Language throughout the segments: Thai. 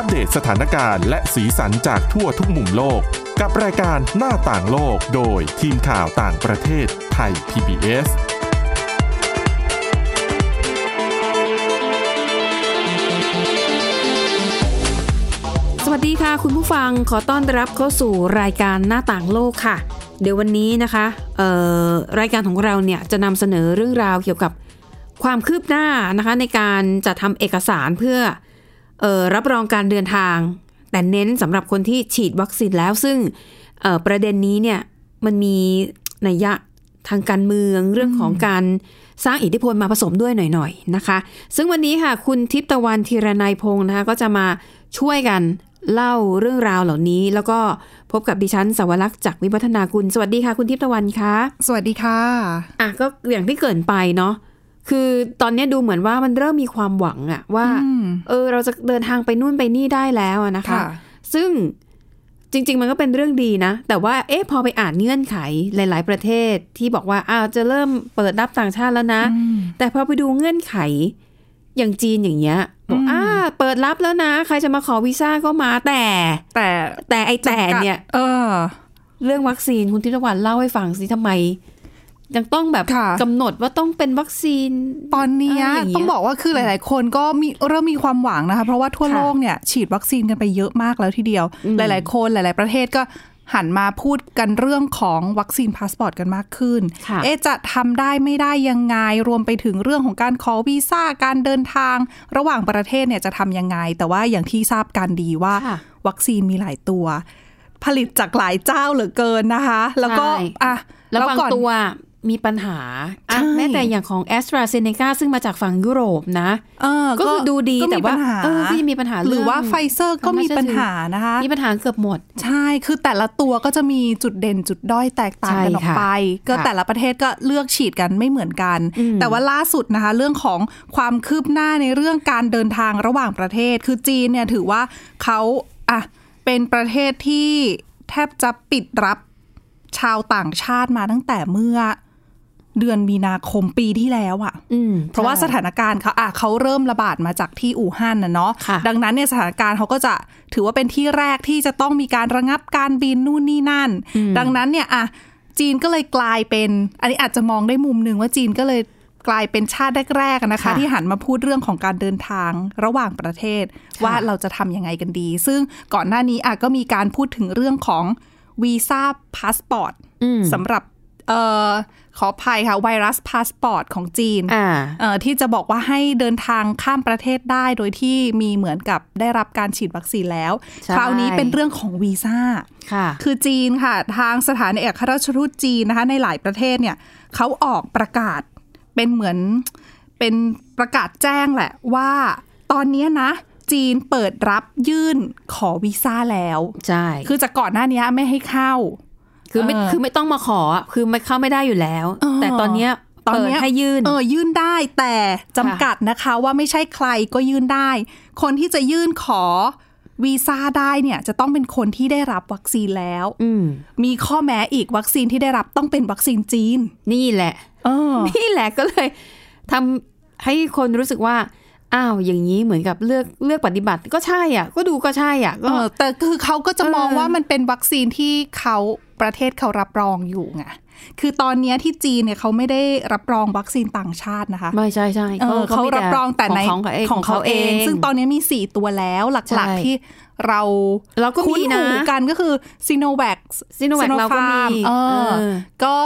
อัปเดตสถานการณ์และสีสันจากทั่วทุกมุมโลก กับรายการหน้าต่างโลกโดยทีมข่าวต่างประเทศไทย PBS สวัสดีค่ะคุณผู้ฟังขอต้อนรับเข้าสู่รายการหน้าต่างโลกค่ะ เดี๋ยววันนี้นะคะเอ่อรายการของเราเนี่ยจะนำเสนอเรื่องราวเกี่ยวกับความคืบหน้านะคะในการจัดทำเอกสารเพื่อเออ รับรองการเดินทาง แต่เน้นสำหรับคนที่ฉีดวัคซีนแล้ว ซึ่งเอ่อประเด็นนี้เนี่ยมันมีนัยยะทางการเมืองเรื่องของการสร้างอิทธิพลมาผสมด้วยหน่อยๆนะคะ ซึ่งวันนี้ค่ะคุณทิพย์ตะวันธีรนัยพงศ์นะคะก็จะมาช่วยกันเล่าเรื่องราวเหล่านี้ แล้วก็พบกับดิฉันสวรักษ์จากวิวัฒนากุลสวัสดีค่ะ คุณทิพย์ตะวันคะสวัสดีค่ะอะก็อย่างที่เกรินไปเนาะ คือตอนนี้ดูเหมือนว่ามันเริ่มมีความหวังอะว่าอืมเออเราจะเดินทางไปนู่นไปนี่ได้แล้วอะนะคะค่ะซึ่งจริง ๆ มันก็เป็นเรื่องดีนะ แต่ว่าเอ๊ะพอไปอ่านเงื่อนไขหลาย ๆ ประเทศที่บอกว่าอ้าวจะเริ่มเปิดรับต่างชาติแล้วนะ แต่พอไปดูเงื่อนไขอย่างจีนอย่างเงี้ยบอกอ่าเปิดรับแล้วนะ ใครจะมาขอวีซ่าก็มาแต่ แต่แต่ไอแต่เนี่ย เออ เรื่องวัคซีนคุณทิพย์ตะวันเล่าให้ฟังสิทำไม ยังต้องแบบค่ะกำหนดว่าต้องเป็นวัคซีน ตอนเนี้ยอะไรอย่างเงี้ยต้องบอกว่าคือหลาย ๆ คนก็มีเริ่มมีความหวังนะคะ เพราะว่าทั่วค่ะโลกเนี่ยฉีดวัคซีนกันไปเยอะมากแล้วทีเดียวอืมหลาย ๆ คนหลาย ๆ ประเทศก็หันมาพูดกันเรื่องของวัคซีนพาสปอร์ตกันมากขึ้นค่ะเอ๊ะจะทำได้ไม่ได้ยังไง รวมไปถึงเรื่องของการขอวีซ่าการเดินทาง ระหว่างประเทศเนี่ยจะทำยังไง แต่ว่าอย่างที่ทราบกันดีว่าค่ะวัคซีนมีหลายตัว ผลิตจากหลายเจ้าเหลือเกินนะคะ แล้วก็ใช่อะแล้วบางก่อนตัว มีปัญหาอะใช่แม้แต่อย่างของ a s t r a z เซ e c a ซึ่งมาจากฝั่งยุโรปนะเออก็คือดูดีก็แต่มีว่าปัญหาเออก็ยังมีปัญหาหรือว่าเงไฟเซอร์ก็มีปัญหานะคะ มีปัญหาเกือบหมด ใช่คือแต่ละตัวก็จะมีจุดเด่นจุดด้อยแตกต่างกันใช่ออกค่ะไป ก็ค่ะแต่ละประเทศก็เลือกฉีดกันไม่เหมือนกันอืมแต่ว่าล่าสุดนะคะ เรื่องของความคืบหน้าในเรื่องการเดินทางระหว่างประเทศ คือจีนเนี่ยถือว่าเขาอะเป็นประเทศที่แทบจะปิดรับชาวต่างชาติมาตั้งแต่เมื่อ เดือนมีนาคมปีที่แล้วอะอืมเพราะว่าใช่สถานการณ์เขาอะเขาเริ่มระบาดมาจากที่อู่ฮั่นนะเนาะค่ะดังนั้นเนี่ยสถานการณ์เขาก็จะถือว่าเป็นที่แรกที่จะต้องมีการระงับการบินนู่นนี่นั่น ดังนั้นเนี่ยอะจีนก็เลยกลายเป็น อันนี้อาจจะมองได้มุมหนึ่งว่าจีนก็เลยกลายเป็นชาติแรกๆอะนะคะค่ะที่หันมาพูดเรื่องของการเดินทางระหว่างประเทศ ว่าเราจะทำยังไงกันดี ซึ่งก่อนหน้านี้อะก็มีการพูดถึงเรื่องของวีซ่าพาสปอร์ตอืมสำหรับ เอ่อขออภัยค่ะไวรัสพาสปอร์ตของจีนอ่าเอ่อที่จะบอกว่าให้เดินทางข้ามประเทศได้โดยที่มีเหมือนกับได้รับการฉีดวัคซีนแล้วใช่คราวนี้เป็นเรื่องของวีซ่าค่ะคือจีนค่ะ ทางสถานเอกอัครราชทูตจีนนะคะ ในหลายประเทศเนี่ยเขาออกประกาศเป็นเหมือนเป็นประกาศแจ้งแหละว่าตอนเนี้ยนะจีนเปิดรับยื่นขอวีซ่าแล้ว ใช่ คือจากก่อนหน้านี้ไม่ให้เข้า คือไม่เออคือไม่ต้องมาขออะคือไม่เข้าไม่ได้อยู่แล้วเออแต่ตอนเนี้ยตอนเปิดเนี้ยให้ยื่นเออยื่นได้แต่จำกัดนะคะว่าไม่ใช่ใครก็ยื่นได้ คนที่จะยื่นขอวีซ่าได้เนี่ยจะต้องเป็นคนที่ได้รับวัคซีนแล้วอืมมีข้อแม้อีกวัคซีนที่ได้รับต้องเป็นวัคซีนจีน นี่แหละเออนี่แหละก็เลยทำให้คนรู้สึกว่า อ้าวอย่างนี้เหมือนกับเลือกเลือกปฏิบัติก็ใช่อะ ก็ดูก็ใช่อะก็เออแต่คือเขาก็จะมองเออว่ามันเป็นวัคซีนที่เขาประเทศเขารับรองอยู่ไงคือตอนเนี้ยที่จีนเนี่ยเขาไม่ได้รับรองวัคซีนต่างชาตินะคะ ไม่ใช่ใช่เออเขามีรับรองแต่ในของเขาเองของเขาเอง ซึ่งตอนนี้มีสี่ตัวแล้วหใช่ลักๆที่เราเราก็มีคุ้นนะหูกันก็คือซีโนแวค Sinovac เราก็มีเออเออก็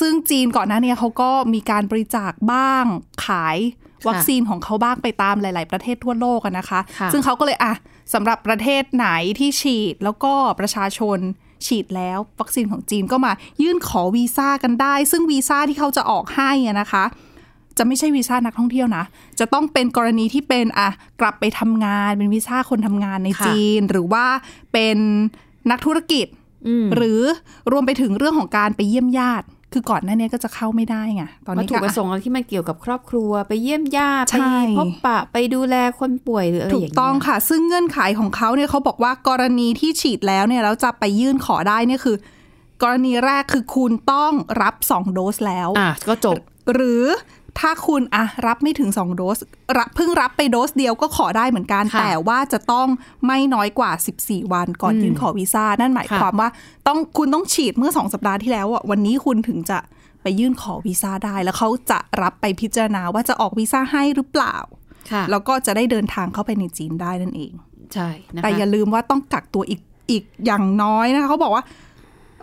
ซึ่งจีนก่อนหน้าเนี้เขาก็มีการบริจาคบ้างขาย วัคซีนของเขาบ้างไปตามหลาย ๆ ประเทศทั่วโลกอะนะคะค่ะซึ่งเขาก็เลยอะสำหรับประเทศไหนที่ฉีดแล้วก็ประชาชนฉีดแล้ว วัคซีนของจีนก็มายื่นขอวีซ่ากันได้ ซึ่งวีซ่าที่เขาจะออกให้อะนะคะ จะไม่ใช่วีซ่านักท่องเที่ยวนะ จะต้องเป็นกรณีที่เป็นอะกลับไปทำงานเป็นวีซ่าคนทำงานในค่ะจีน หรือว่าเป็นนักธุรกิจอืมหรือรวมไปถึงเรื่องของการไปเยี่ยมญาติ คือก่อนหน้านี้ก็จะเข้าไม่ได้ไงตอนวัตนี้ถุก็ประสงค์อะไรที่มันเกี่ยวกับครอบครัว ไปเยี่ยมญาติใช่ไปพบปะไปดูแลคนป่วยหรืออะไรถูอกย่างเงี้ยต้องค่ะ ซึ่งเงื่อนไขของเขาเนี่ยเขาบอกว่ากรณีที่ฉีดแล้วเนี่ยแล้วจะไปยื่นขอได้เนี่ยคือ กรณีแรกคือคุณต้องรับสองโดสแล้วอะก็จบ หรือ ถ้าคุณอะรับไม่ถึง 2 โดสรับเพิ่งรับไปโดสเดียวก็ขอได้เหมือนกันค่ะแต่ว่าจะต้องไม่น้อยกว่า 14 วันก่อนอืมยื่นขอวีซ่า นั่นหมายค่ะความว่าต้องคุณต้องฉีดเมื่อ 2 สัปดาห์ที่แล้วอะวันนี้คุณถึงจะไปยื่นขอวีซ่าได้ แล้วเขาจะรับไปพิจารณาว่าจะออกวีซ่าให้หรือเปล่าค่ะแล้วก็จะได้เดินทางเข้าไปในจีนได้นั่นเอง ใช่นะคะแต่อย่าลืมว่าต้องกักตัวอีกอีกอย่างน้อยนะคะเขาบอกว่า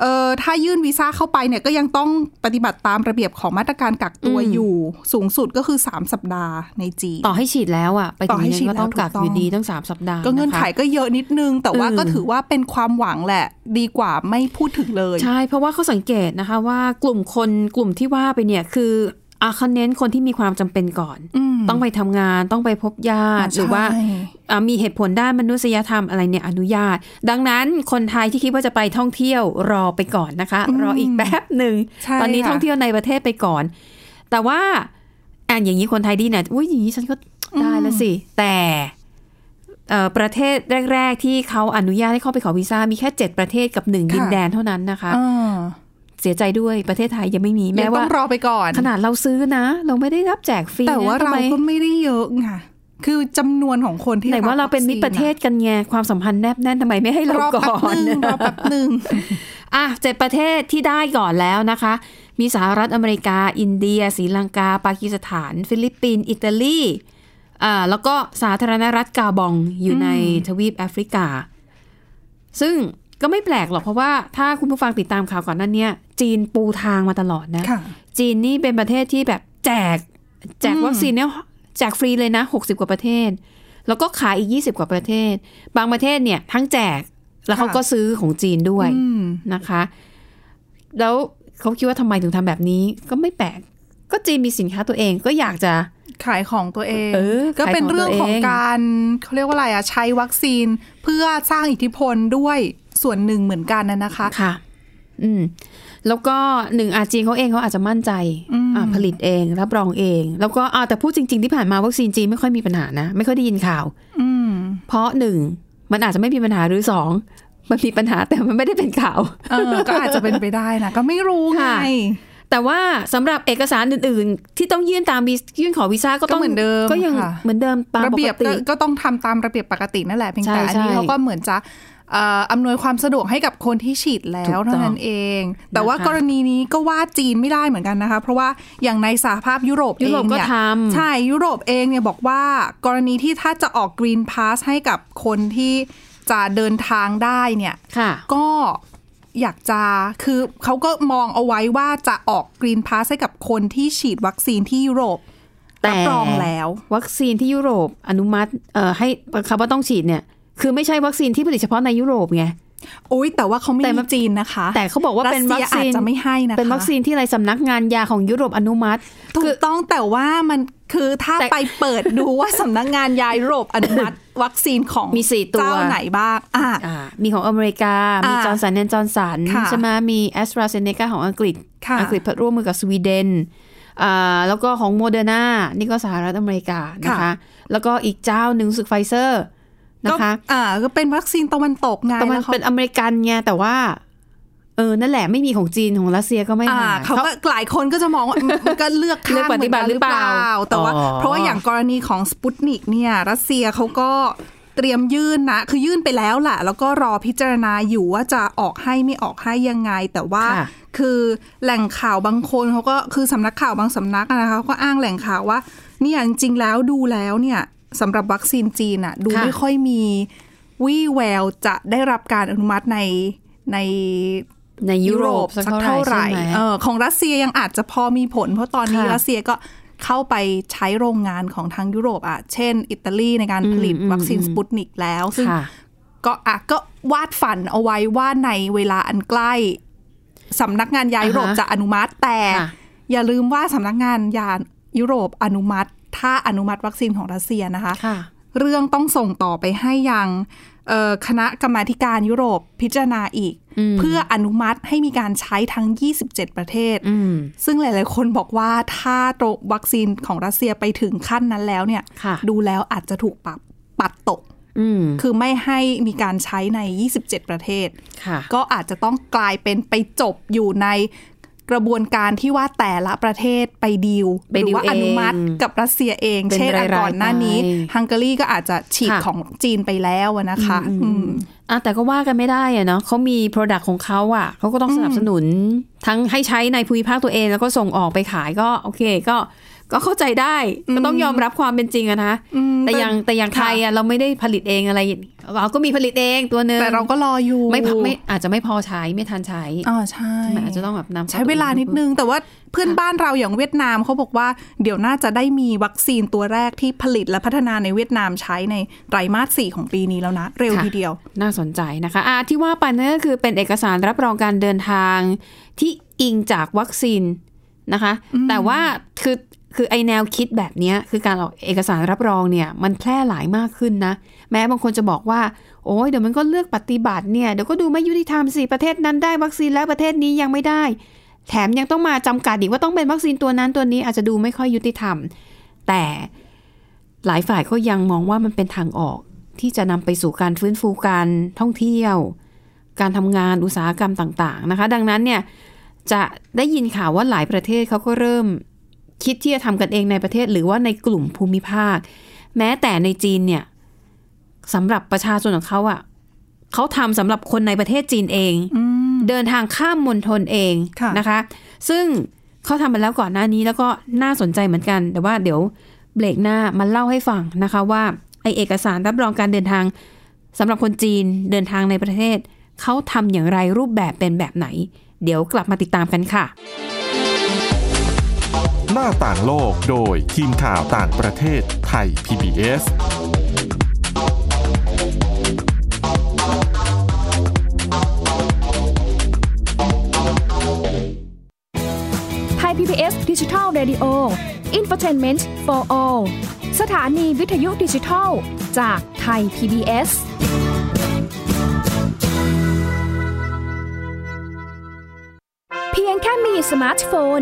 เออถ้ายื่นวีซ่าเข้าไปเนี่ยก็ยังต้องปฏิบัติตามระเบียบของมาตรการกักตัวอยู่ สูงสุดก็คือ 3 สัปดาห์ในจีนต่อให้ฉีดแล้วอะไปต่ถึองให้ยังฉีดก็ต้องแล้วกักถูกต้องอยู่ดีตั้งสามสัปดาห์ ก็เงื่อนไขะคะก็เยอะนิดนึง แต่ว่าเออก็ถือว่าเป็นความหวังแหละ ดีกว่าไม่พูดถึงเลย ใช่ เพราะว่าเขาสังเกตนะคะว่ากลุ่มคนกลุ่มที่ว่าไปเนี่ยคืออาเขาเน้นคนที่มีความจำเป็นก่อนม ต้องไปทำงานต้องไปพบญาติใช่หรือว่าอ่ามีเหตุผลด้านมนุษยธรรมอะไรเนี่ยอนุญาต ดังนั้นคนไทยที่คิดว่าจะไปท่องเที่ยวรอไปก่อนนะคะ รออีกแป๊บหนึ่งใช่ตอนนี้ค่ะท่องเที่ยวในประเทศไปก่อน แต่ว่าอ่านอย่างนี้คนไทยดีเนี่ยอุ้ยอย่างนี้ฉันก็ได้แล้วสิ แต่เอ่อประเทศแรก ๆ ที่เขาอนุญาตให้เข้าไปขอวีซ่ามีแค่เจ็ดประเทศกับหนึ่งดินแดนเท่านั้นนะคะอ่า เสียใจด้วยประเทศไทยยังไม่มียัแม้งต้ว่าองรอไปก่อน ขนาดเราซื้อนะ เราไม่ได้รับแจกฟรีแต่ว่านะทำเราก็ไม่ได้เยอะไงคือจำนวนของคนที่ไหนว่าเราเป็นมิตรประเทศกันไงความสัมพันธ์แนบแน่นทำไมไม่ให้เรารอก่อนแป๊บหนึ่งรอแป๊บหนึ่งอะเจ็ดประเทศที่ได้ก่อนแล้วนะคะ มีสหรัฐอเมริกา อินเดียศรีลังกา ปากีสถาน ฟิลิปปินส์อิตาลีอ่าแล้วก็สาธารณรัฐกาบองอยู่ในทวีปแอฟริกา ซึ่ง ก็ไม่แปลกหรอกเพราะว่าถ้าคุณผู้ฟังติดตามข่าวก่อนหนั้นเนี่ย จีนปูทางมาตลอดนะค่ะจีนนี่เป็นประเทศที่แบบแจกแจกอืมวัคซีนเนี่ยแจกฟรีเลยนะ60กว่าประเทศ แล้วก็ขายอีก20กว่าประเทศ บางประเทศเนี่ย ทั้งแจกแล้วเขาก็ซื้อของจีนด้วยอืมนะคะ แล้วเขาคิดว่าทำไมถึงทำแบบนี้ ก็ไม่แปลกก็จีนมีสินค้าตัวเองก็อยากจะขายของตัวเองเออก็เป็นขายของเรื่องของตัวเองการเขาเรียกว่าอะไรอะใช้วัคซีนเพื่อสร้างอิทธิพลด้วย ส่วนหนึ่งเหมือนกันนะนะคะค่ะ อืม แล้วก็หนึ่งอาจีนเขาเองเขาอาจจะมั่นใจอืมอ่าผลิตเองรับรองเอง แล้วก็อ่าแต่พูดจริง ๆ ที่ผ่านมาวัคซีนจีนไม่ค่อยมีปัญหานะไม่ค่อยได้ยินข่าว อืม เพราะหนึ่งมันอาจจะไม่มีปัญหาหรือสองมันมีปัญหาแต่มันไม่ได้เป็นข่าวเออก็อาจจะเป็นไปได้นะก็ไม่รู้ไงค่ะแต่ว่าสำหรับเอกสารอื่น ๆ ที่ต้องยื่นตามวียื่นขอวีซ่าก็ต้องก็เหมือนเดิมก็ยังค่ะเหมือนเดิมตามระปเบีกยบติก็ก็ต้องทำตามระเบียบปกตินั่นแหละเพียงแต่ใช่อันนี้ใช่เขาก็เหมือนจะเอ่ออำนวยความสะดวกให้กับคนที่ฉีดแล้วถูกต้องเท่านั้นเอง แต่ว่านะคะกรณีนี้ก็ว่าจีนไม่ได้เหมือนกันนะคะ เพราะว่าอย่างในสหภาพยุโรปยุเอโรปงก็เนี่ยทำใช่ยุโรปเองเนี่ยบอกว่ากรณีที่ถ้าจะออกกรีนพาสให้กับคนที่จะเดินทางได้เนี่ยค่ะก็อยากจะคือเขาก็มองเอาไว้ว่าจะออกกรีนพาสให้กับคนที่ฉีดวัคซีนที่ยุโรปแต่รับรองแล้ว วัคซีนที่ยุโรปอนุมัติเอ่อให้คำว่าต้องฉีดเนี่ย คือไม่ใช่วัคซีนที่ผลิตเฉพาะในยุโรปไงโอ้ยแต่ว่าเขาไม่แต่มีมันจีนนะคะ แต่เขาบอกว่าเป็นวัคซีนรัสเซียอาจจะไม่ให้นะคะเป็นวัคซีนที่อะไรสำนักงานยาของยุโรปอนุมัติถูคืกต้องแต่ว่ามันคือถ้าแต่ไปเปิดดูว่าสำนักงานยายุโรปอนุมัติ วัคซีนของมีสี่ตัวเจ้าไหนบ้างอะอ่ามีของอเมริกา มีอ่าจอห์นสันแอนด์จอห์นสันค่ะใช่ไหมมีแอสตราเซเนกาของอังกฤษค่ะอังกฤษร่วมมือกับสวีเดนอ่าแล้วก็ของโมเดอร์นานี่ก็สหรัฐอเมริกานะคะค่ะแล้วก็อีกเจ้าหนึ่งรู้สึกไฟเซอร์ นะคะก็อ่าก็เป็นวัคซีนตะวันตกไงแต่มันแล้วขาเป็นอเมริกันไงแต่ว่าเออ นั่นแหละไม่มีของจีนของรัสเซียก็ไม่อ่าหาเขาก็หลายคนก็จะมองว่ามันก็เลือกข้างเลือกปฏิบัติหรือเปล่า แต่ว่าอ๋อเพราะว่าอย่างกรณีของสปุตนิกเนี่ย รัสเซียเขาก็เตรียมยื่นนะ คือยื่นไปแล้วแหละแล้วก็รอพิจารณาอยู่ว่าจะออกให้ไม่ออกให้ยังไง แต่ว่าค่ะคือแหล่งข่าวบางคนเขาก็คือสำนักข่าวบางสำนักอะนะคะเขาก็อ้างแหล่งข่าวว่าเนี่ยจริงๆแล้วดูแล้วเนี่ย สำหรับวัคซีนจีนอะดูค่ะไม่ค่อยมีวี่แววจะได้รับการอนุมัติในในในยุโรปสักเท่าไหร่ใช่ไหมเออของรัสเซียยังอาจจะพอมีผล เพราะตอนนี้ค่ะรัสเซียก็เข้าไปใช้โรงงานของทางยุโรปอะ เช่น อิตาลีในการผลิตอืมวัคซีนอืมสปุตนิกแล้ว ซึ่งค่ะก็อะก็วาดฝันเอาไว้ว่าในเวลาอันใกล้สำนักงานยายุโรปอ่าฮะจะอนุมัติแต่ค่ะอย่าลืมว่าสำนักงานยายุโรปอนุมัติ ถ้าอนุมัติวัคซีนของรัสเซียนะคะค่ะเรื่องต้องส่งต่อไปให้ยังเอ่อคณะกรรมาธิการยุโรปพิจารณาอีกอืมเพื่ออนุมัติให้มีการใช้ทั้ง 27 ประเทศอืมซึ่งหลาย ๆ คนบอกว่าถ้าตรงวัคซีนของรัสเซียไปถึงขั้นนั้นแล้วเนี่ยค่ะดูแล้วอาจจะถูกปรับปัดตกอืมคือไม่ให้มีการใช้ใน 27 ประเทศค่ะก็อาจจะต้องกลายเป็นไปจบอยู่ใน กระบวนการที่ว่าแต่ละประเทศไปดีลไปหรืดีลว่าอนุมัติเองกับรัสเซียเองเป็นเช่นอันรายๆก่อนหน้านี้ไปฮังการีก็อาจจะฉีกค่ะของจีนไปแล้วอะนะคะอืมอะแต่ก็ว่ากันไม่ได้อะเนาะเขามี Product ของเขาอะเขาก็ต้องสนับสนุนทั้งให้ใช้ในภูมิภาคตัวเอง แล้วก็ส่งออกไปขายก็โอเค ก็ ก็เข้าใจได้ก็ต้องยอมรับความเป็นจริงอะนะอืมแต่อย่างแต่อย่างค่ะไทยอะเราไม่ได้ผลิตเองอะไรเราก็มีผลิตเองตัวหนึ่งแต่เราก็รออยู่ไม่พอไม่อาจจะไม่พอใช้ไม่ทันใช้อ่าใช่มันอาจจะต้องแบบนำข้ใช้เวลานิดนึง แต่ว่าเพื่อนบ้านเราอย่างเวียดนามเขาบอกว่าเดี๋ยวน่าจะได้มีวัคซีนตัวแรกที่ผลิตและพัฒนาในเวียดนามใช้ในไตรมาสสี่ของปีนี้แล้วนะ เร็วค่ะทีเดียว น่าสนใจนะคะอะที่ว่าไปนั่นก็คือเป็นเอกสารรับรองการเดินทางที่อิงจากวัคซีนนะคะ แต่ว่าคือ คือไอแนวคิดแบบนี้คือการออกเอกสารรับรองเนี่ยมันแพร่หลายมากขึ้นนะ แม้บางคนจะบอกว่า โอ้ยเดี๋ยวมันก็เลือกปฏิบัติเนี่ยเดี๋ยวก็ดูไม่ยุติธรรมสิประเทศนั้นได้วัคซีนแล้วประเทศนี้ยังไม่ได้ แถมยังต้องมาจำกัดอีกว่าต้องเป็นวัคซีนตัวนั้นตัวนี้อาจจะดูไม่ค่อยยุติธรรม แต่หลายฝ่ายก็ยังมองว่ามันเป็นทางออกที่จะนำไปสู่การฟื้นฟูการท่องเที่ยว การทำงานอุตสาหกรรมต่าง ๆนะคะ ดังนั้นเนี่ยจะได้ยินข่าวว่าหลายประเทศเขาก็เริ่ม คิดที่จะทำกันเองในประเทศหรือว่าในกลุ่มภูมิภาค แม้แต่ในจีนเนี่ยสำหรับประชาชนของเขาอะ่ะเขาทำสำหรับคนในประเทศจีนเองเดินทางข้ามมณฑลเองค่ะนะคะ ซึ่งเขาทำมาแล้วก่อนหน้านี้แล้วก็น่าสนใจเหมือนกัน แต่ว่าเดี๋ยวเบรกหน้ามาเล่าให้ฟังนะคะว่าไอเอกสารรับรองการเดินทางสำหรับคนจีนเดินทางในประเทศ เขาทำอย่างไรรูปแบบเป็นแบบไหน เดี๋ยวกลับมาติดตามกันค่ะ หน้าต่างโลกโดยทีมข่าวต่างประเทศไทย PBS ไทย PBS ดิจิทัล Radio Infotainment for All สถานีวิทยุดิจิทัลจากไทย PBS เพียงแค่มีสมาร์ทโฟน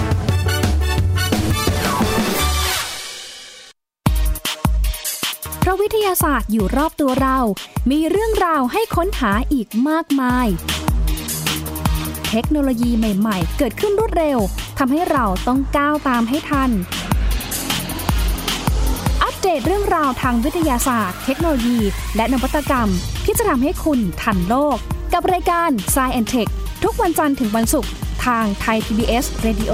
ราะวิทยาศาสตร์อยู่รอบตัวเรา มีเรื่องราวให้ค้นหาอีกมากมาย เทคโนโลยีใหม่ ๆ เกิดขึ้นรวดเร็วทำให้เราต้องก้าวตามให้ทัน อัปเดตเรื่องราวทางวิทยาศาสตร์ เทคโนโลยี และนวัตกรรม ที่จะทำให้คุณทันโลก กับรายการ s c i e n t e c h ทุกวันจันทร์ถึงวันศุกร์ทางไทย PBS Radio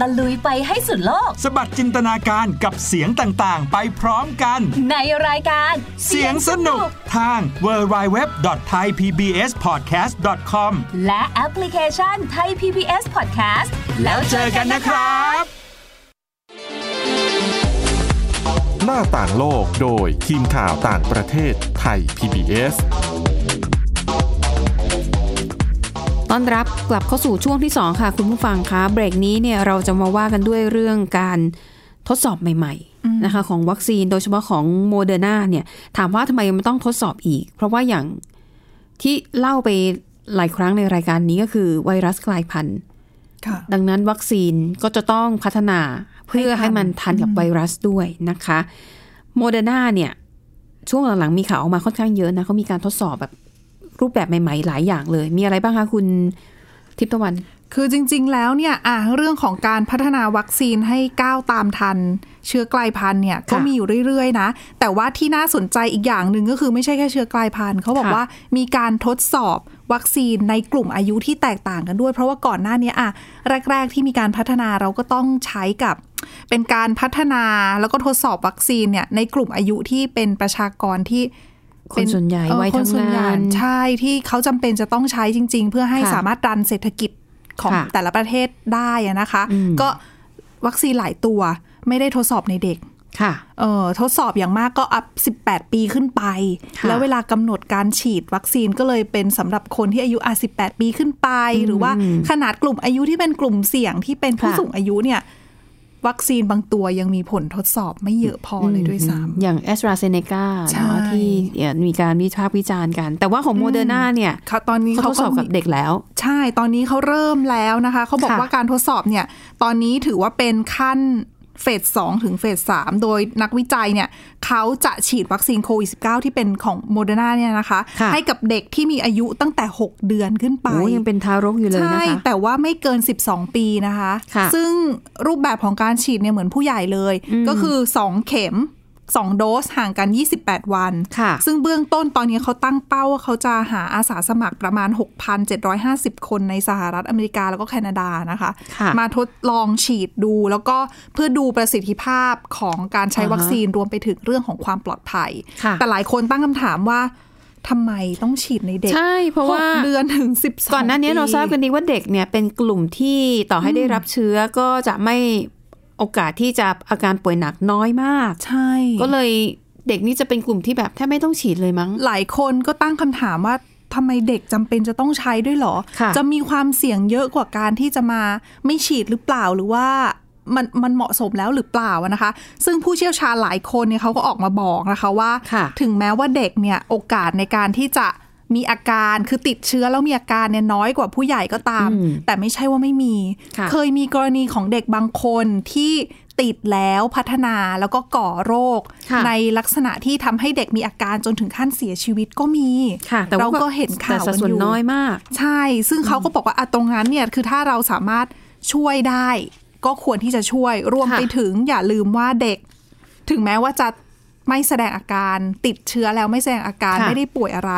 ตะลุยไปให้สุดโลก สบัดจินตนาการกับเสียงต่างๆ ไปพร้อมกัน ในรายการเสียงสนุกทาง www.thaipbspodcast.com และแอปพลิเคชันไทย PBS Podcast แล้วเจอกันนะครับ หน้าต่างโลกโดยทีมข่าวต่างประเทศไทย PBS ต้อนรับกลับเข้าสู่ช่วงที่ 2 ค่ะ คุณผู้ฟังคะเบรกนี้เนี่ยเราจะมาว่ากันด้วยเรื่องการทดสอบใหม่ๆนะคะของวัคซีนโดยเฉพาะของโมเดอร์นาเนี่ยถามว่าทำไมมันต้องทดสอบอีก เพราะว่าอย่างที่เล่าไปหลายครั้งในรายการนี้ก็คือไวรัสกลายพันธุ์ค่ะดังนั้นวัคซีนก็จะต้องพัฒนาเพื่อให้มันทันกับไวรัสด้วยนะคะโมเดอร์นาเนี่ยช่วงหลังๆมีข่าวออกมาค่อนข้างเยอะนะเขามีการทดสอบแบบ รูปแบบใหม่ ๆ หลายอย่างเลย มีอะไรบ้างคะคุณทิพย์ตะวัน คือจริง ๆ แล้วเนี่ยอะเรื่องของการพัฒนาวัคซีนให้ก้าวตามทัน เชื้อกลายพันธุ์เนี่ยก็มีอยู่เรื่อยๆ นะ แต่ว่าที่น่าสนใจอีกอย่างหนึ่งก็คือไม่ใช่แค่เชื้อกลายพันธุ์เขาบอกค่ะว่ามีการทดสอบวัคซีนในกลุ่มอายุที่แตกต่างกันด้วย เพราะว่าก่อนหน้านี้อะแรก ๆ ที่มีการพัฒนาเราก็ต้องใช้กับเป็นการพัฒนาแล้วก็ทดสอบวัคซีนเนี่ยในกลุ่มอายุที่เป็นประชากรที่ คนส่วนใหญ่เออวัยคนส่วนทำใหญ่งานใช่ที่เขาจำเป็นจะต้องใช้จริง ๆ เพื่อให้ค่ะสามารถดันเศรษฐกิจของค่ะแต่ละประเทศได้อะนะคะอืมก็วัคซีนหลายตัวไม่ได้ทดสอบในเด็กค่ะเออทดสอบอย่างมากก็อัพ 18 ปีขึ้นไปค่ะแล้วเวลากำหนดการฉีดวัคซีนก็เลยเป็นสำหรับคนที่อายุอะ18 ปีขึ้นไป หรือว่าขนาดกลุ่มอายุที่เป็นกลุ่มเสี่ยงที่เป็นผู้ค่ะสูงอายุเนี่ย วัคซีนบางตัวยังมีผลทดสอบไม่เยอะพอเลยด้วยซ้ำอย่างแอสตราเซเนกาใช่ที่เนี่ยมีการวิพากษ์วิจารณ์กัน แต่ว่าของโมเดอร์นาเนี่ยค่ะตอนนี้เขาทดสอบมีกับเด็กแล้ว ใช่ตอนนี้เขาเริ่มแล้วนะคะ เขาบอกค่ะว่าการทดสอบเนี่ย ตอนนี้ถือว่าเป็นขั้น เฟสสองถึงเฟสสามโดยนักวิจัยเนี่ยเขาจะฉีดวัคซีนโควิด -19 ที่เป็นของโมเดอร์นาเนี่ยนะคะค่ะให้กับเด็กที่มีอายุตั้งแต่ 6 เดือนขึ้นไปโอ้ยังเป็นทารกอยู่เลยนะใช่คะแต่ว่าไม่เกิน 12 ปีนะคะค่ะซึ่งรูปแบบของการฉีดเนี่ยเหมือนผู้ใหญ่เลยอืมก็คือ 2 เข็ม 2 โดสห่างกัน 28 วันค่ะซึ่งเบื้องต้นตอนนี้เขาตั้งเป้าว่าเขาจะหาอาสาสมัครประมาณ 6,750 คนในสหรัฐอเมริกาแล้วก็แคนาดานะคะค่ะมาทดลองฉีดดู แล้วก็เพื่อดูประสิทธิภาพของการใช้อ่าฮะวัคซีนรวมไปถึงเรื่องของความปลอดภัยค่ะแต่หลายคนตั้งคำถามว่าทำไมต้องฉีดในเด็ก ใช่ เพราะว่าหกเดือนถึงสิบก่อนหน้านี้เราทราบกันดีว่าเด็กเนี่ยเป็นกลุ่มที่ต่อให้ได้รับเชื้อก็จะไม่ โอกาสที่จะอาการป่วยหนักน้อยมาก ใช่ ก็เลยเด็กนี่จะเป็นกลุ่มที่แบบแทบไม่ต้องฉีดเลยมั้ง หลายคนก็ตั้งคำถามว่าทำไมเด็กจำเป็นจะต้องใช้ด้วยเหรอค่ะจะมีความเสี่ยงเยอะกว่าการที่จะมาไม่ฉีดหรือเปล่าหรือว่ามันมันเหมาะสมแล้วหรือเปล่าอะนะคะ ซึ่งผู้เชี่ยวชาญหลายคนเนี่ยเขาก็ออกมาบอกนะคะว่าค่ะถึงแม้ว่าเด็กเนี่ยโอกาสในการที่จะ มีอาการคือติดเชื้อแล้วมีอาการเนี่ยน้อยกว่าผู้ใหญ่ก็ตามอืมแต่ไม่ใช่ว่าไม่มีค่ะเคยมีกรณีของเด็กบางคนที่ติดแล้วพัฒนาแล้วก็ก่อโรคค่ะในลักษณะที่ทำให้เด็กมีอาการจนถึงขั้นเสียชีวิตก็มีค่ะแต่ว่าเราก็เห็นข่าวแต่สัดส่วนกัน้อยมาก ใช่ ซึ่งเขาก็บอกว่าอะตรงนั้นเนี่ยคือถ้าเราสามารถช่วยได้ ก็ควรที่จะช่วยรวมค่ะไปถึงอย่าลืมว่าเด็ก ถึงแม้ว่าจะ ไม่แสดงอาการติดเชื้อแล้วไม่แสดงอาการค่ะไม่ได้ป่วยอะไร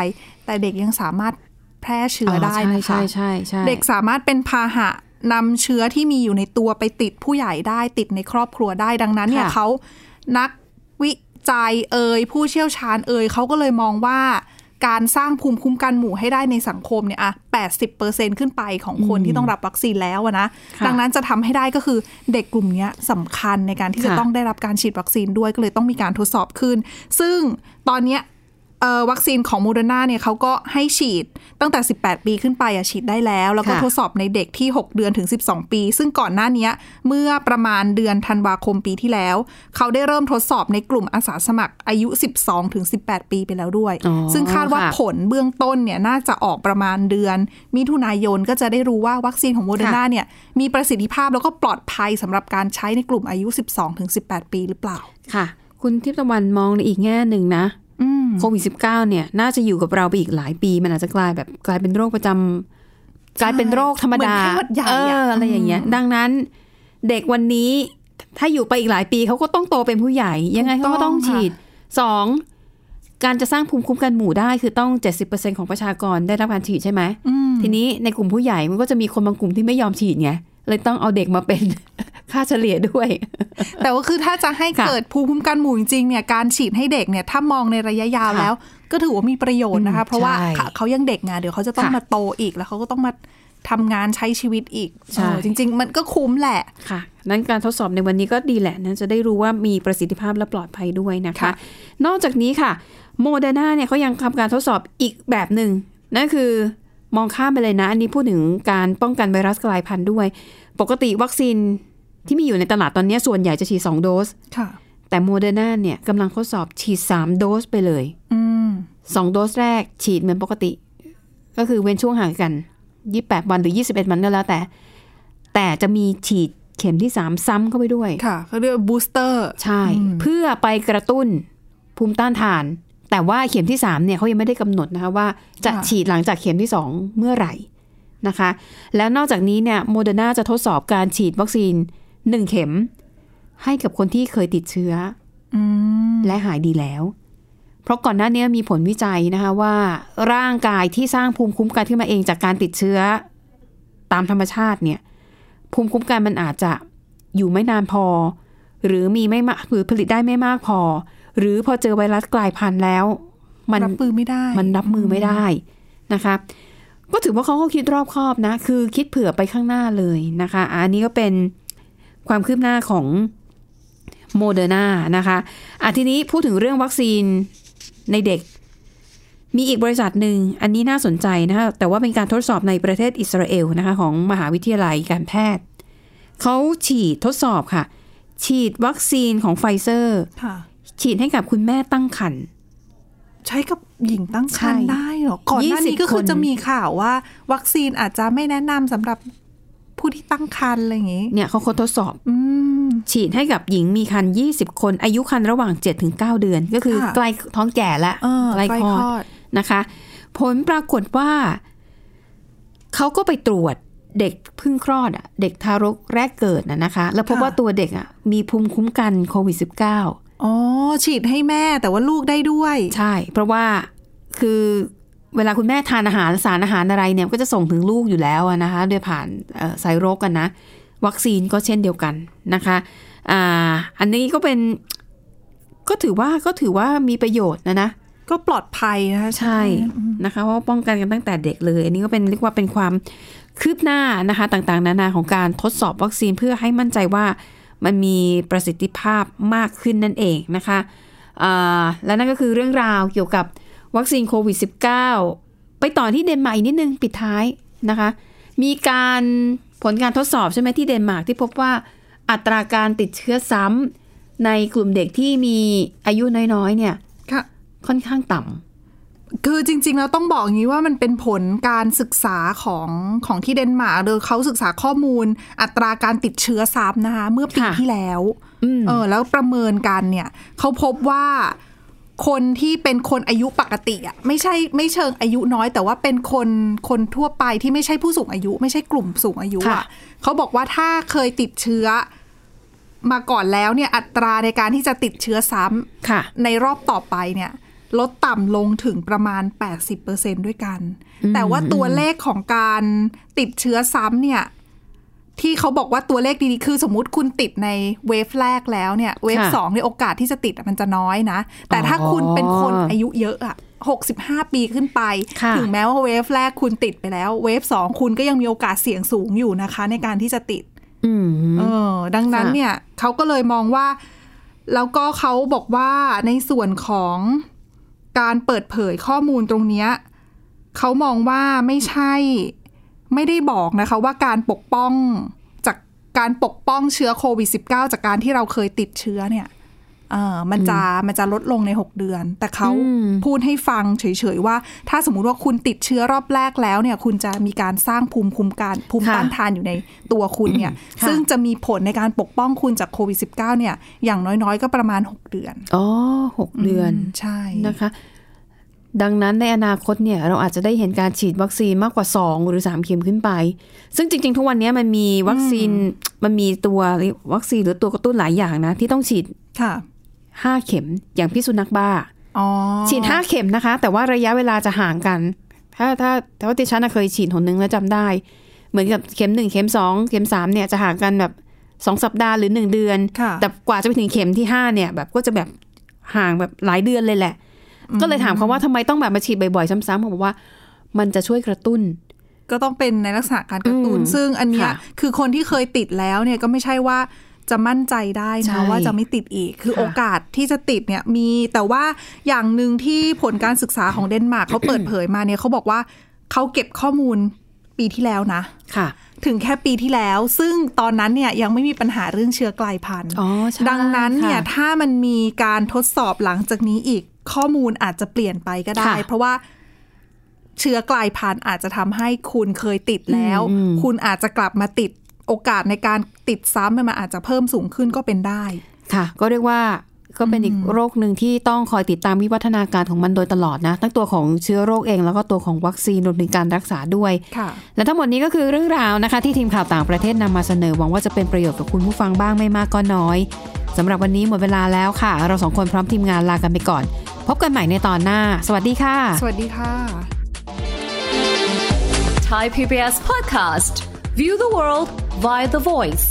แต่เด็กยังสามารถแพร่เชื้อได้นะคะใช่ใช่ใช่เด็กสามารถเป็นพาหะนำเชื้อที่มีอยู่ในตัวไปติดผู้ใหญ่ได้ติดในครอบครัวได้ดังนั้นเนี่ยค่ะเขานักวิจัยเอ่ยผู้เชี่ยวชาญเอ่ยเขาก็เลยมองว่า การสร้างภูมิคุ้มกันหมู่ให้ได้ในสังคมเนี่ยอะ80%ขึ้นไปของคนที่ต้องรับวัคซีนแล้วอะนะค่ะดังนั้นจะทำให้ได้ก็คือเด็กกลุ่มเนี้ยสำคัญในการที่จะค่ะต้องได้รับการฉีดวัคซีนด้วยก็เลยต้องมีการทดสอบขึ้น ซึ่งตอนเนี้ยเอ่อ วัคซีนของโมเดอร์นาเนี่ยเขาก็ให้ฉีดตั้งแต่ 18 ปีขึ้นไปอะฉีดได้แล้ว แล้วก็ค่ะทดสอบในเด็กที่ 6 เดือนถึง 12 ปี ซึ่งก่อนหน้าเนี้ยเมื่อประมาณเดือนธันวาคมปีที่แล้ว เขาได้เริ่มทดสอบในกลุ่มอาสาสมัครอายุ 12 ถึง 18 ปีไปแล้วด้วยอ๋อซึ่งคาดว่าค่ะผลเบื้องต้นเนี่ยน่าจะออกประมาณเดือน มิถุนายนก็จะได้รู้ว่าวัคซีนของโมเดอร์นาเนี่ยมีประสิทธิภาพแล้วก็ปลอดภัยสำหรับการใช้ในกลุ่มอายุ 12 ถึง 18 ปีหรือเปล่าค่ะ คุณทิพย์ตะวันมองในอีกแง่หนึ่งนะอืม โควิด -19 เนี่ย น่าจะอยู่กับเราไปอีกหลายปี มันอาจจะกลายแบบกลายเป็นโรคประจำกลายเป็นโรคธรรมดาเหมือนไข้หวัดใหญ่เออะออะไรอย่างเงี้ย ดังนั้นเด็กวันนี้ ถ้าอยู่ไปอีกหลายปีเขาก็ต้องโตเป็นผู้ใหญ่ ยังไงเขาก็ต้องฉีดสองการจะสร้างภูมิคุ้มกันหมู่ได้คือต้อง 70%ของประชากรได้รับการฉีดใช่ไหมอืมทีนี้ในกลุ่มผู้ใหญ่มันก็จะมีคนบางกลุ่มที่ไม่ยอมฉีดไง เลยต้องเอาเด็กมาเป็น ค่าเฉลี่ยด้วย แต่ว่าคือถ้าจะให้ค่ะเกิดภูมิคุ้มกันหมู่จริงๆเนี่ยการฉีดให้เด็กเนี่ยถ้ามองในระยะยาวค่ะแล้ว ก็ถือว่ามีประโยชน์นะคะอืมเพราะว่าใช่เขายังเด็กไงเดี๋ยวเขาจะต้องค่ะมาโตอีกแล้วเขาก็ต้องมาทำงานใช้ชีวิตอีกใช่เออจริง ๆ มันก็คุ้มแหละค่ะ นั้นการทดสอบในวันนี้ก็ดีแหละนะจะได้รู้ว่ามีประสิทธิภาพและปลอดภัยด้วยนะคะค่ะนอกจากนี้ค่ะโมเดอร์นาเนี่ยเขายังทำการทดสอบอีกแบบหนึ่งนั่นคือมองข้ามไปเลยนะ อันนี้พูดถึงการป้องกันไวรัสกลายพันธุ์ด้วย ปกติวัคซีน ที่มีอยู่ในตลาดตอนนี้ส่วนใหญ่จะฉีด2โดสค่ะ แต่โมเดอร์นาเนี่ยกำลังทดสอบฉีด3โดสไปเลยอืม2โดสแรกฉีดเหมือนปกติ ก็คือเว้นช่วงห่างกัน28วันหรือ21วันก็แล้วแต่ แต่จะมีฉีดเข็มที่3ซ้ำเข้าไปด้วยค่ะเขาเรียก booster ใช่ เพื่อไปกระตุ้นภูมิต้านทาน แต่ว่าเข็มที่3เนี่ยเขายังไม่ได้กำหนดนะคะว่าจะค่ะฉีดหลังจากเข็มที่2เมื่อไหร่นะคะ แล้วนอกจากนี้เนี่ยโมเดอร์นาจะทดสอบการฉีดวัคซีน 1เข็ม ให้กับคนที่เคยติดเชื้ออืมและหายดีแล้ว เพราะก่อนหน้านี้มีผลวิจัยนะคะว่า ร่างกายที่สร้างภูมิคุ้มกันขึ้นมาเองจากการติดเชื้อ ตามธรรมชาติเนี่ย ภูมิคุ้มกันมันอาจจะอยู่ไม่นานพอ หรือมีไม่มากหรือผลิตได้ไม่มากพอ หรือพอเจอไวรัสกลายพันธุ์แล้ว มันรับมือไม่ได้ มันรับมือไม่ได้นะคะก็ถือว่าเขาก็คิดรอบคอบนะ คือคิดเผื่อไปข้างหน้าเลยนะคะอะอันนี้ก็เป็น ความคืบหน้าของโมเดอร์นานะคะอะทีนี้พูดถึงเรื่องวัคซีนในเด็ก มีอีกบริษัทหนึ่งอันนี้น่าสนใจนะคะแต่ว่าเป็นการทดสอบในประเทศอิสราเอลนะคะของมหาวิทยาลัยการแพทย์ เขาฉีดทดสอบค่ะ ฉีดวัคซีนของไฟเซอร์ค่ะฉีดให้กับคุณแม่ตั้งครรภ์ใช้กับหญิงตั้งครรภ์ใช่ได้เหรอ ก่อนหน้านี้20ก็คือคนจะมีข่าวว่า วัคซีนอาจจะไม่แนะนำสำหรับ ผู้ที่ตั้งครรภ์อะไรอย่างงี้ เนี่ยเขาเขาทดสอบอืม ฉีดให้กับหญิงมีครรภ์20 คน อายุครรภ์ระหว่าง 7-9 เดือน ก็คือค่ะ ใกล้ท้องแก่แล้วเออใกล้ใกล้คลอคลอด ด นะคะ ผลปรากฏว่า เขาก็ไปตรวจเด็กเพิ่งคลอดอะเด็กทารกแรกเกิดน่ะนะคะ แล้วพบว่าตัวเด็กอะมีภูมิคุ้มกันโควิด -19 อ๋อฉีดให้แม่แต่ว่าลูกได้ด้วย ใช่ เพราะว่าคือ เวลาคุณแม่ทานอาหารสารอาหารอะไรเนี่ยก็จะส่งถึงลูกอยู่แล้วอะนะคะโดยผ่านเอ่อสายรกกันนะ วัคซีนก็เช่นเดียวกันนะคะอ่าอันนี้ก็เป็นก็ถือว่าก็ถือว่ามีประโยชน์นะนะก็ปลอดภัยนะคะใช่นะคะเพราะว่าป้องกันกันตั้งแต่เด็กเลย อันนี้ก็เป็นเรียกว่าเป็นความคืบหน้านะคะต่างๆ นานาของการทดสอบวัคซีนเพื่อให้มั่นใจว่ามันมีประสิทธิภาพมากขึ้นนั่นเองนะคะอ่าและนั่นก็คือเรื่องราวเกี่ยวกับ วัคซีนโควิด -19 ไปต่อที่เดนมาร์กอีกนิดนึงปิดท้ายนะคะ มีการผลการทดสอบใช่ไหมที่เดนมาร์กที่พบว่าอัตราการติดเชื้อซ้ำในกลุ่มเด็กที่มีอายุน้อยๆเนี่ยค่ะค่อนข้างต่ำคือจริง ๆ แล้วต้องบอกอย่างนี้ว่ามันเป็นผลการศึกษาของของที่เดนมาร์กโดยเขาศึกษาข้อมูล อัตราการติดเชื้อซ้ำนะคะ เมื่อปีค่ะที่แล้วอืมเออแล้วประเมินกันเนี่ยเขาพบว่า คนที่เป็นคนอายุปกติอะไม่ใช่ไม่เชิงอายุน้อย แต่ว่าเป็นคนคนทั่วไปที่ไม่ใช่ผู้สูงอายุ ไม่ใช่กลุ่มสูงอายุค่ะอะเขาบอกว่าถ้าเคยติดเชื้อมาก่อนแล้วเนี่ยอัตราในการที่จะติดเชื้อซ้ำค่ะในรอบต่อไปเนี่ยลดต่ำลงถึงประมาณ 80%ด้วยกันอืมแต่ว่าตัวเลขของการติดเชื้อซ้ำเนี่ย ที่เขาบอกว่าตัวเลขดีๆ คือสมมุติคุณติดในเวฟแรกแล้วเนี่ย เวฟค่ะสองในยโอกาสที่จะติดอะมันจะน้อยนะ แต่ถ้าคุณเป็นคนอายุเยอะอะ65 ปีขึ้นไปค่ะถึงแม้ว่าเวฟแรกคุณติดไปแล้ว เวฟสองคุณก็ยังมีโอกาสเสี่ยงสูงอยู่นะคะ ในการที่จะติดอืมเออ ดังนั้นค่ะเนี่ยเขาก็เลยมองว่า แล้วก็เขาบอกว่าในส่วนของการเปิดเผยข้อมูลตรงเนี้ยเขามองว่าไม่ใช่ ไม่ได้บอกนะคะว่าการปกป้องจากการปกป้องเชื้อโควิด -19 จากการที่เราเคยติดเชื้อเนี่ยเออมันจะมันจะลดลงใน 6 เดือน แต่เขาอืมพูดให้ฟังเฉยๆว่า ถ้าสมมุติว่าคุณติดเชื้อรอบแรกแล้วเนี่ย คุณจะมีการสร้างภูมิคุ้มกันภูมิค่ะต้านทานอยู่ในตัวคุณเนี่ยค่ะซึ่งจะมีผลในการปกป้องคุณจากโควิด -19 เนี่ย อย่างน้อยๆ ก็ประมาณ 6 เดือน อ๋อหกเดือน ใช่นะคะ ดังนั้นในอนาคตเนี่ยเราอาจจะได้เห็นการฉีดวัคซีนมากกว่า 2 หรือ 3 เข็มขึ้นไป ซึ่งจริง ๆ ทุกวันนี้มันมีวัคซีนมันมีตัววัคซีนหรือตัวกระตุ้นหลายอย่างนะ ที่ต้องฉีดค่ะ5เข็มอย่างพี่สุนัขบ้าอ๋อฉีด5เข็มนะคะ แต่ว่าระยะเวลาจะห่างกัน ถ้าถ้าแต่ว่าดิฉันน่ะเคยฉีดหนนึงแล้วจำได้ เหมือนกับเข็มหนึ่งเข็มสองเข็มสามเนี่ยจะห่างกันแบบสองสัปดาห์หรือหนึ่งเดือนค่ะแต่กว่าจะไปถึงเข็มที่ห้าเนี่ยแบบก็จะแบบห่างแบบหลายเดือนเลยแหละ ก็เลยถามเขาว่าทำไมต้องแบบมาฉีดบ่อยๆซ้ำๆเขาบอกว่า มันจะช่วยกระตุ้น ก็ต้องเป็นในลักษณะการกระตุ้นอืมซึ่งอันเนี้ยค่ะคือคนที่เคยติดแล้วเนี่ยก็ไม่ใช่ว่าจะมั่นใจได้ใช่นะว่าจะไม่ติดอีก คือค่ะโอกาสที่จะติดเนี่ยมีแต่ว่าอย่างหนึ่งที่ผลการศึกษาของเดนมาร์กเขาเปิดเผยมาเนี่ยเขาบอกว่าเขาเก็บข้อมูลปีที่แล้วนะค่ะ ถึงแค่ปีที่แล้ว ซึ่งตอนนั้นเนี่ยยังไม่มีปัญหาเรื่องเชื้อกลายพันธุ์อ๋อใช่ดังนั้นเนี่ยค่ะถ้ามันมีการทดสอบหลังจากนี้อีก ข้อมูลอาจจะเปลี่ยนไปก็ได้ค่ะเพราะว่าเชื้อกลายพันธุ์อาจจะทำให้คุณเคยติดแล้วอืมคุณอาจจะกลับมาติดโอกาสในการติดซ้ำมันอาจจะเพิ่มสูงขึ้นก็เป็นได้ ค่ะ ก็เรียกว่า ก็เป็นอีกโรคหนึ่งที่ต้องคอยติดตามวิวัฒนาการของมันโดยตลอดนะ ทั้งตัวของเชื้อโรคเอง แล้วก็ตัวของวัคซีนรวมถึงการรักษาด้วยค่ะและทั้งหมดนี้ก็คือเรื่องราวนะคะ ที่ทีมข่าวต่างประเทศนำมาเสนอหวังว่าจะเป็นประโยชน์กับคุณผู้ฟังบ้างไม่มากก็น้อยสำหรับวันนี้หมดเวลาแล้วค่ะ เราสองคนพร้อมทีมงานลากันไปก่อน พบกันใหม่ในตอนหน้า สวัสดีค่ะ สวัสดีค่ะ Thai PBS podcast. View the world via the voice.